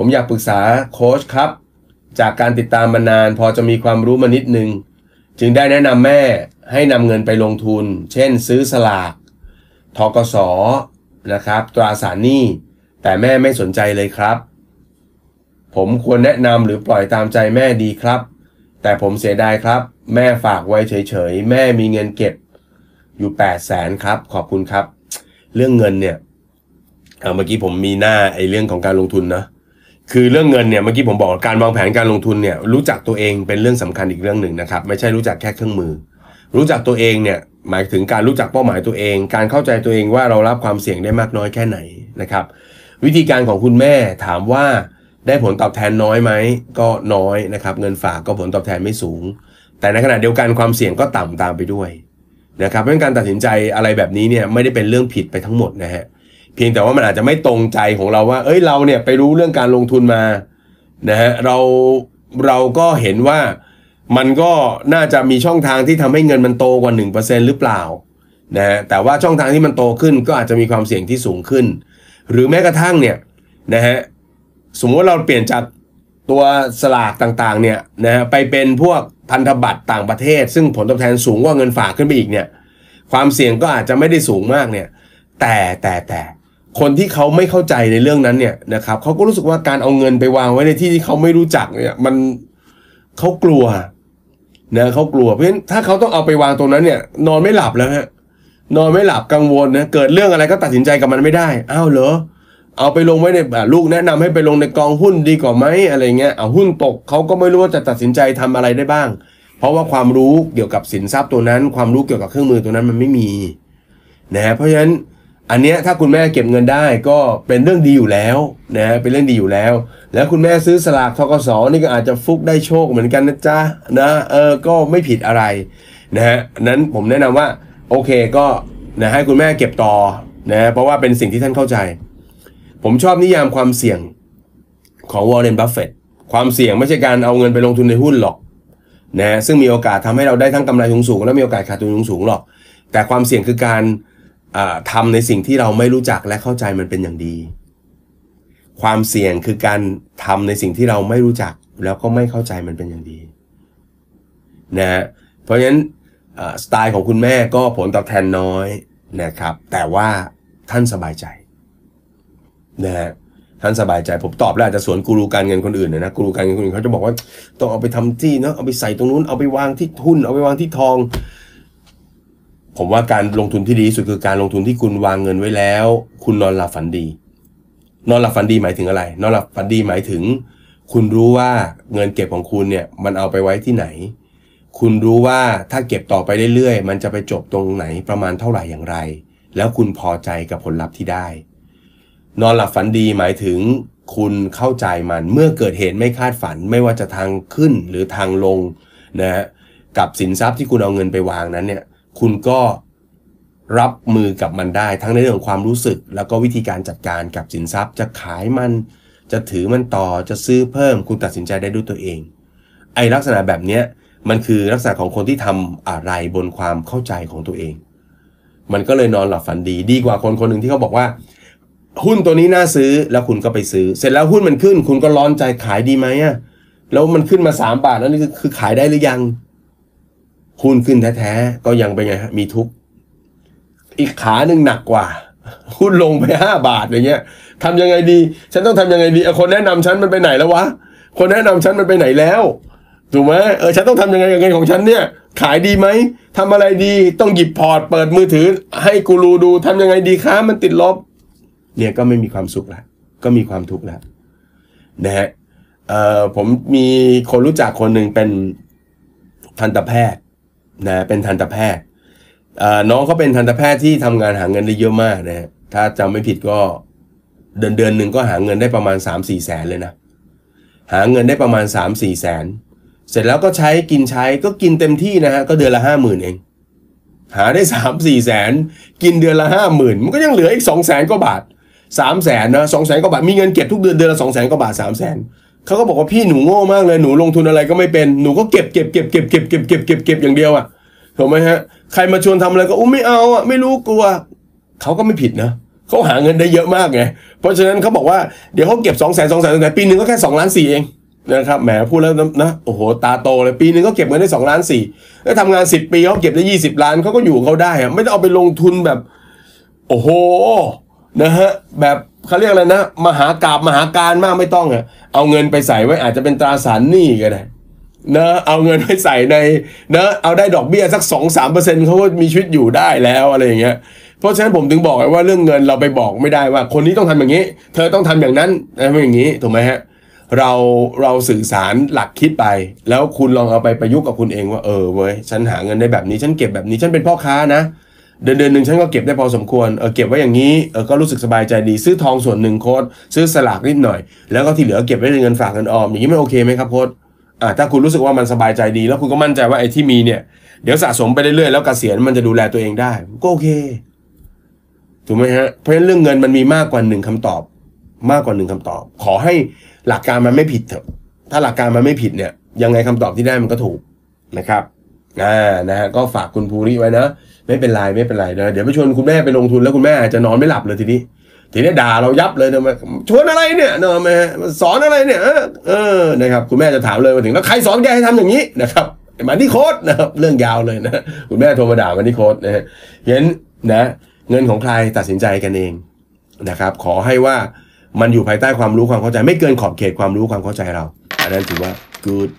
ผมอยากปรึกษาโค้ชครับ จากการติดตามมานานพอจะมีความรู้มานิดนึง จึงได้แนะนำแม่ให้นำเงินไปลงทุน เช่น ซื้อสลากทกสนะครับ ตราสารหนี้ แต่แม่ไม่สนใจเลยครับ ผมควรแนะนำหรือปล่อยตามใจแม่ดีครับ แต่ผมเสียดายครับ แม่ฝากไว้เฉยๆ แม่มีเงินเก็บอยู่8 0 0แสนครับ ขอบคุณครับ เรื่องเงินเนี่ยเอาเมื่อกี้ผมมีหน้าไอ้เรื่องของการลงทุนนะ คือเรื่องเงินเนี่ยเมื่อกี้ผมบอกการวางแผนการลงทุนเนี่ยรู้จักตัวเองเป็นเรื่องสำคัญอีกเรื่องหนึ่งนะครับ ไม่ใช่รู้จักแค่เครื่องมือ รู้จักตัวเองเนี่ยหมายถึงการรู้จักเป้าหมายตัวเอง การเข้าใจตัวเองว่าเรารับความเสี่ยงได้มากน้อยแค่ไหนนะครับ วิธีการของคุณแม่ถามว่าได้ผลตอบแทนน้อยไหมก็น้อยนะครับ เงินฝากก็ผลตอบแทนไม่สูง แต่ในขณะเดียวกันความเสี่ยงก็ต่ำตามไปด้วยนะครับเพราะการตัดสินใจอะไรแบบนี้เนี่ยไม่ได้เป็นเรื่องผิดไปทั้งหมดนะฮะเพียงแต่ว่ามันอาจจะไม่ตรงใจของเราว่า เอ้ยเราเนี่ยไปรู้เรื่องการลงทุนมานะฮะเราเราก็เห็นว่ามันก็น่าจะมีช่องทางที่ทำให้เงินมันโตกว่า 1%หรือเปล่านะฮะแต่ว่าช่องทางที่มันโตขึ้นก็อาจจะมีความเสี่ยงที่สูงขึ้น หรือแม้กระทั่งเนี่ยนะฮะสมมติเราเปลี่ยนจากตัวสลากต่างๆเนี่ยนะฮะไปเป็นพวกพันธบัตรต่างประเทศ ซึ่งผลตอบแทนสูงกว่าเงินฝากขึ้นไปอีกเนี่ยความเสี่ยงก็อาจจะไม่ได้สูงมากเนี่ยแต่แต่แต่ คนที่เขาไม่เข้าใจในเรื่องนั้นเนี่ยนะครับเขาก็รู้สึกว่าการเอาเงินไปวางไว้ในที่ที่เขาไม่รู้จักเนี่ย มันเขากลัวนะเขากลัวเพราะฉะนั้นถ้าเขาต้องเอาไปวางตรงนั้นเนี่ย นอนไม่หลับแล้วฮะนอนไม่หลับกังวลนะเกิดเรื่องอะไรก็ตัดสินใจกับมันไม่ได้อ้าวเหรอเอาไปลงไว้ในลูกแนะนำให้ไปลงในกองหุ้นดีกว่าไหมอะไรเงี้ยเอาหุ้นตกเขาก็ไม่รู้ว่าจะตัดสินใจทำอะไรได้บ้าง เพราะว่าความรู้เกี่ยวกับสินทรัพย์ตัวนั้น ความรู้เกี่ยวกับเครื่องมือตัวนั้นมันไม่มีนะฮะเพราะฉะนั้น อันเนี้ยถ้าคุณแม่เก็บเงินได้ก็เป็นเรื่องดีอยู่แล้วนะฮะเป็นเรื่องดีอยู่แล้ว แล้วคุณแม่ซื้อสลากทกสนี่ก็อาจจะฟุกได้โชคเหมือนกันนะจ๊ะนะเออก็ไม่ผิดอะไรนะฮะนั้นผมแนะนำว่าโอเคก็นะให้คุณแม่เก็บต่อนะเพราะว่าเป็นสิ่งที่ท่านเข้าใจ ผมชอบนิยามความเสี่ยงของวอร์เรนบัฟเฟตความเสี่ยงไม่ใช่การเอาเงินไปลงทุนในหุ้นหรอกนะซึ่งมีโอกาสทำให้เราได้ทั้งกำไรสูงๆและมีโอกาสขาดทุนสูงๆหรอก แต่ความเสี่ยงคือการ ทำในสิ่งที่เราไม่รู้จักและเข้าใจมันเป็นอย่างดี ความเสี่ยงคือการทำในสิ่งที่เราไม่รู้จักแล้วก็ไม่เข้าใจมันเป็นอย่างดีนะฮะเพราะฉะนั้นสไตล์ของคุณแม่ก็ผลตอบแทนน้อยนะครับ แต่ว่าท่านสบายใจนะฮะท่านสบายใจผมตอบแล้วอาจจะสวนกูรูการเงินคนอื่นนะกูรูการเงินคนอื่นเขาจะบอกว่าต้องเอาไปทำที่เนาะเอาไปใส่ตรงนู้นเอาไปวางที่ทุนเอาไปวางที่ทอง ผมว่าการลงทุนที่ดีที่สุดคือการลงทุนที่คุณวางเงินไว้แล้ว คุณนอนหลับฝันดี นอนหลับฝันดีหมายถึงอะไร นอนหลับฝันดีหมายถึง คุณรู้ว่าเงินเก็บของคุณเนี่ยมันเอาไปไว้ที่ไหน คุณรู้ว่าถ้าเก็บต่อไปเรื่อยๆมันจะไปจบตรงไหนประมาณเท่าไหร่อย่างไร แล้วคุณพอใจกับผลลัพธ์ที่ได้ นอนหลับฝันดีหมายถึง คุณเข้าใจมันเมื่อเกิดเหตุไม่คาดฝัน ไม่ว่าจะทางขึ้นหรือทางลงนะฮะกับสินทรัพย์ที่คุณเอาเงินไปวางนั้นเนี่ย คุณก็รับมือกับมันได้ทั้งในเรื่องความรู้สึก แล้วก็วิธีการจัดการกับสินทรัพย์ จะขายมัน จะถือมันต่อจะซื้อเพิ่ม คุณตัดสินใจได้ด้วยตัวเอง ไอลักษณะแบบเนี้ยมันคือลักษณะของคนที่ทำอะไรบนความเข้าใจของตัวเอง มันก็เลยนอนหลับฝันดีดีกว่าคนคนหนึ่งที่เขาบอกว่า หุ้นตัวนี้น่าซื้อแล้วคุณก็ไปซื้อ เสร็จแล้วหุ้นมันขึ้น คุณก็ร้อนใจขายดีไหมอะแล้วมันขึ้นมาสามบาทแล้วนี่คือขายได้หรือยัง หุ้นขึ้นแท้ๆ ก็ยังเป็นไงฮะมีทุกข์ อีกขาหนึ่งหนักกว่า หุ้นลงไปห้าบาทอย่างเงี้ยทำยังไงดี ฉันต้องทำยังไงดีคนแนะนำฉันมันไปไหนแล้ววะ คนแนะนำฉันมันไปไหนแล้วถูกไหมเออฉันต้องทำยังไงกับเงินของฉันเนี่ย ขายดีไหมทำอะไรดีต้องหยิบพอร์ตเปิดมือถือ ให้กูรูดูทำยังไงดีค้ามันติดลบ เนี่ยก็ไม่มีความสุขล้วก็มีความทุกข์แล้วนะฮะเอ่อผมมีคนรู้จักคนหนึ่งเป็นทันตแพทย์ นะเป็นทันตแพทย์อ่อน้องเขาเป็นทันตแพทย์ที่ทำงานหาเงินได้เยอะมากนะฮะถ้าจำไม่ผิดก็เดือนเดือนหนึ่งก็หาเงินได้ประมาณ 3-4แสนเลยนะหาเงินได้ประมาณ 3-4แสนเสร็จแล้วก็ใช้กินใช้ก็กินเต็มที่นะฮะก็เดือนละห้าหมื่นเอง หาได้สามสี่แสนกินเดือนละห้าหมื่นมันก็ยังเหลืออีกสองแสนกว่าบาทสามแสนนะสองแสนกว่าบาทมีเงินเก็บทุกเดือนเดือนละสองแสนกว่าบาทสามแสน เขาก็บอกว่าพี่หนูโง่มากเลยหนูลงทุนอะไรก็ไม่เป็นหนูก็เก็บเก็บเก็บเก็บเก็บเก็บเก็บเก็บเก็บอย่างเดียวอะถูกไหมฮะใครมาชวนทำอะไรก็อุ้มไม่เอาอะไม่รู้กลัวเขาก็ไม่ผิดนะเขาหาเงินได้เยอะมากไงเพราะฉะนั้นเขาบอกว่าเดี๋ยวเขาเก็บ2องแสนสองแสนปีหนึ่งก็แค่2ล้านสี่เองนะครับแหมพูดแล้วนะโอ้โหตาโตเลยปีหนึ่งก็เก็บเงินได้2ล้านสี่แล้วทำงาน10ปีเขาเก็บได้20ล้านเขาก็อยู่เขาได้อะไม่ต้องเอาไปลงทุนแบบ โอ้โหนะฮะแบบ เขาเรียกอะไรนะ มหากราบมหาการมากไม่ต้องอะเอาเงินไปใส่ไว้อาจจะเป็นตราสารหนี้ก็ได้นะเอาเงินไปใส่ในนะเอาได้ดอกเบี้ยสักสองสามเปอร์เซ็นต์เขาก็มีชีวิตอยู่ได้แล้วอะไรอย่างเงี้ยเพราะฉะนั้นผมถึงบอกว่าเรื่องเงินเราไปบอกไม่ได้ว่า คนนี้ต้องทำอย่างนี้ เธอต้องทำอย่างนั้นนะไม่อย่างนี้ถูกไหมฮะเราเราสื่อสารหลักคิดไป แล้วคุณลองเอาไปประยุกต์กับคุณเองว่าเออเว้ยฉันหาเงินได้แบบนี้ฉันเก็บแบบนี้ฉันเป็นพ่อค้านะ เดือนเดือนหนึ่งฉันก็เก็บได้พอสมควรเออเก็บไว้อย่างนี้เออก็รู้สึกสบายใจดี ซื้อทองส่วนหนึ่งโค้ดซื้อสลากนิดหน่อย แล้วก็ที่เหลือเก็บไว้ในเงินฝากเงินออมอย่างนี้มันโอเคไหมครับโค้ดอ่าถ้าคุณรู้สึกว่ามันสบายใจดี แล้วคุณก็มั่นใจว่าไอ้ที่มีเนี่ยเดี๋ยวสะสมไปเรื่อยๆแล้วเกษียณมันจะดูแลตัวเองได้ก็โอเคถูกไหมฮะเพราะฉะนั้นเรื่องเงินมันมีมากกว่าหนึ่งคำตอบ มากกว่าหนึ่งคำตอบ ขอให้หลักการมันไม่ผิดเถอะถ้าหลักการมันไม่ผิดเนี่ยยังไงคำตอบที่ได้มันก็ถูกนะครับอ่านะฮะก็ฝากคุณภูริไว้นะ ไม่เป็นไรไม่เป็นไรนะเดี๋ยวไปชวนคุณแม่ไปลงทุนแล้วคุณแม่อาจจะนอนไม่หลับเลยทีนี้ทีนี้ด่าเรายับเลยนะมาชวนอะไรเนี่ยเนะแม่มาสอนอะไรเนี่ยเออนะครับคุณแม่จะถามเลยมาถึงแล้วใครสอนแกให้ทำอย่างนี้นะครับมันนี่โค้ดนะครับเรื่องยาวเลยนะคุณแม่โทรมาด่ามันนี่โค้ดนะฮะเห็นนะเงินของใครตัดสินใจกันเองนะครับ ขอให้ว่ามันอยู่ภายใต้ความรู้ความเข้าใจ ไม่เกินขอบเขตความรู้ความเข้าใจเราอันนั้นถือว่า good